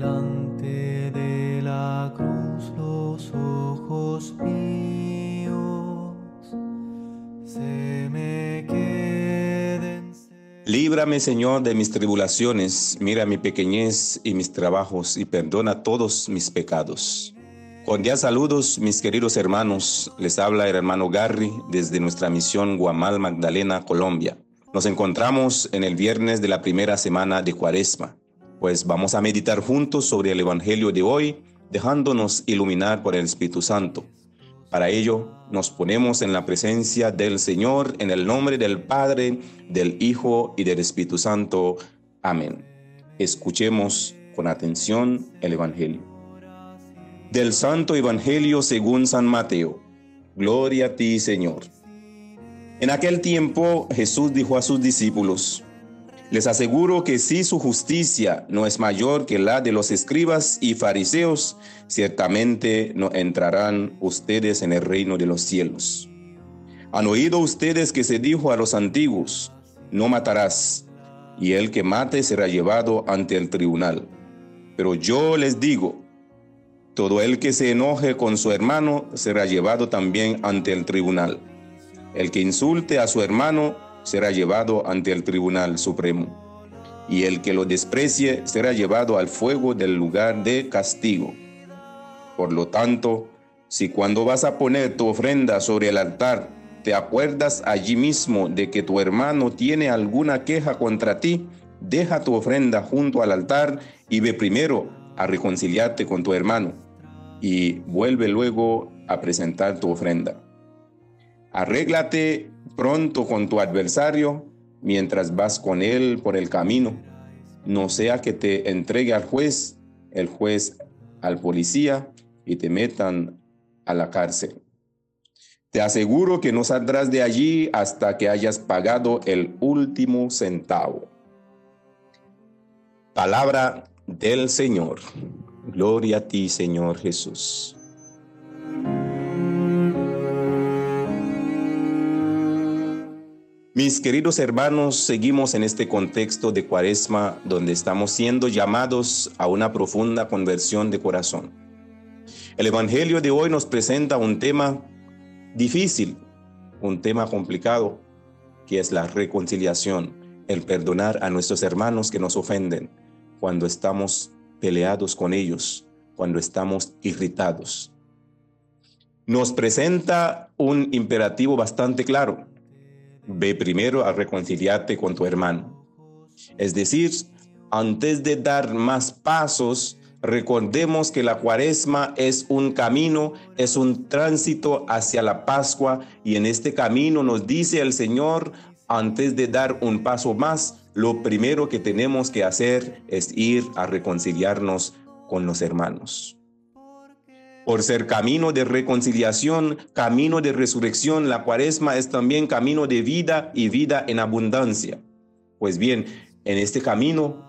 delante de la cruz los ojos míos se me queden. Líbrame, Señor, de mis tribulaciones, mira mi pequeñez y mis trabajos y perdona todos mis pecados. Cordial saludos, mis queridos hermanos. Les habla el hermano Garry desde nuestra misión Guamal Magdalena, Colombia. Nos encontramos en el viernes de la primera semana de Cuaresma, pues vamos a meditar juntos sobre el Evangelio de hoy, dejándonos iluminar por el Espíritu Santo. Para ello, nos ponemos en la presencia del Señor en el nombre del Padre, del Hijo y del Espíritu Santo. Amén. Escuchemos con atención el Evangelio. Del Santo Evangelio según San Mateo. Gloria a ti, Señor. En aquel tiempo Jesús dijo a sus discípulos, les aseguro que si su justicia no es mayor que la de los escribas y fariseos, ciertamente no entrarán ustedes en el reino de los cielos. Han oído ustedes que se dijo a los antiguos, no matarás, y el que mate será llevado ante el tribunal. Pero yo les digo, todo el que se enoje con su hermano será llevado también ante el tribunal. El que insulte a su hermano será llevado ante el tribunal supremo. Y el que lo desprecie será llevado al fuego del lugar de castigo. Por lo tanto, si cuando vas a poner tu ofrenda sobre el altar, te acuerdas allí mismo de que tu hermano tiene alguna queja contra ti, deja tu ofrenda junto al altar y ve primero a reconciliarte con tu hermano y vuelve luego a presentar tu ofrenda. Arréglate pronto con tu adversario mientras vas con él por el camino, no sea que te entregue al juez, el juez al policía y te metan a la cárcel. Te aseguro que no saldrás de allí hasta que hayas pagado el último centavo. Palabra del Señor. Gloria a ti, Señor Jesús. Mis queridos hermanos, seguimos en este contexto de cuaresma donde estamos siendo llamados a una profunda conversión de corazón. El Evangelio de hoy nos presenta un tema difícil, un tema complicado, que es la reconciliación, el perdonar a nuestros hermanos que nos ofenden cuando estamos peleados con ellos, cuando estamos irritados. Nos presenta un imperativo bastante claro. Ve primero a reconciliarte con tu hermano. Es decir, antes de dar más pasos, recordemos que la cuaresma es un camino, es un tránsito hacia la Pascua y en este camino nos dice el Señor, antes de dar un paso más, lo primero que tenemos que hacer es ir a reconciliarnos con los hermanos. Por ser camino de reconciliación, camino de resurrección, la cuaresma es también camino de vida y vida en abundancia. Pues bien, en este camino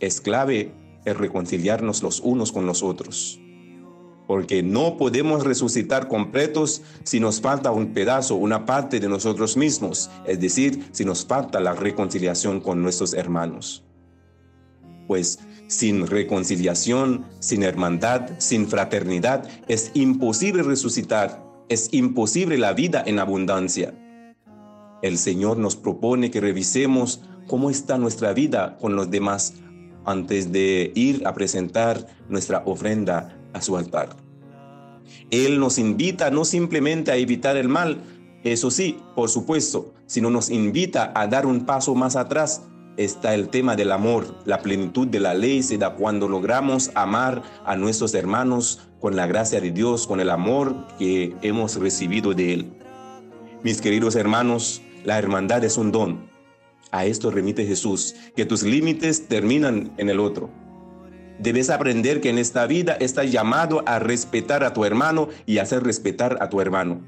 es clave el reconciliarnos los unos con los otros porque no podemos resucitar completos si nos falta un pedazo, una parte de nosotros mismos, es decir, si nos falta la reconciliación con nuestros hermanos. Pues sin reconciliación, sin hermandad, sin fraternidad, es imposible resucitar, es imposible la vida en abundancia. El Señor nos propone que revisemos cómo está nuestra vida con los demás antes de ir a presentar nuestra ofrenda a su altar. Él nos invita no simplemente a evitar el mal, eso sí, por supuesto, sino nos invita a dar un paso más atrás. Está el tema del amor. La plenitud de la ley se da cuando logramos amar a nuestros hermanos con la gracia de Dios, con el amor que hemos recibido de Él. Mis queridos hermanos, la hermandad es un don. A esto remite Jesús, que tus límites terminan en el otro. Debes aprender que en esta vida estás llamado a respetar a tu hermano y hacer respetar a tu hermano.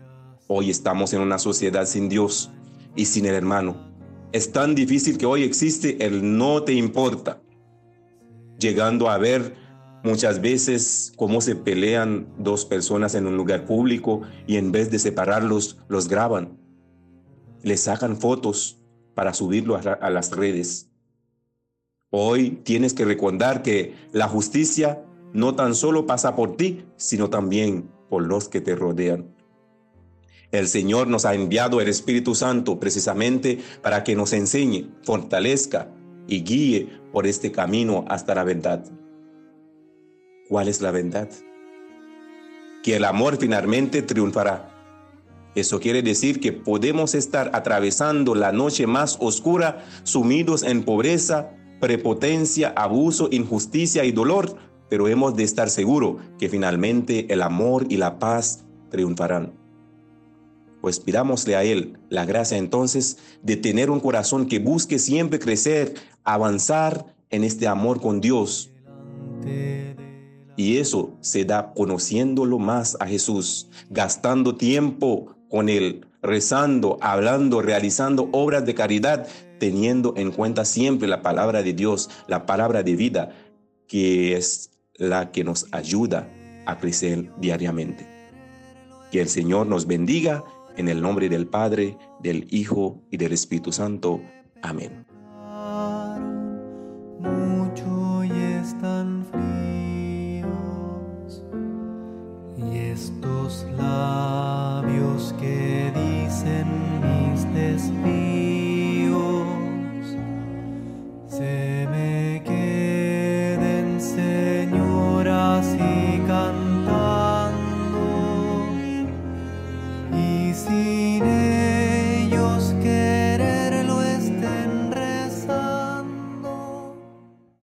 Hoy estamos en una sociedad sin Dios y sin el hermano. Es tan difícil que hoy existe el no te importa, llegando a ver muchas veces cómo se pelean dos personas en un lugar público y en vez de separarlos, los graban. Les sacan fotos para subirlo a, las redes. Hoy tienes que recordar que la justicia no tan solo pasa por ti, sino también por los que te rodean. El Señor nos ha enviado el Espíritu Santo precisamente para que nos enseñe, fortalezca y guíe por este camino hasta la verdad. ¿Cuál es la verdad? Que el amor finalmente triunfará. Eso quiere decir que podemos estar atravesando la noche más oscura, sumidos en pobreza, prepotencia, abuso, injusticia y dolor, pero hemos de estar seguros que finalmente el amor y la paz triunfarán. Pues pidámosle a Él la gracia entonces de tener un corazón que busque siempre crecer, avanzar en este amor con Dios. Y eso se da conociéndolo más a Jesús, gastando tiempo con Él, rezando, hablando, realizando obras de caridad, teniendo en cuenta siempre la palabra de Dios, la palabra de vida, que es la que nos ayuda a crecer diariamente. Que el Señor nos bendiga en el nombre del Padre, del Hijo y del Espíritu Santo. Amén. Mucho y están fríos, y estos labios que dicen mis desvíos se me queden, Señor, así cantando.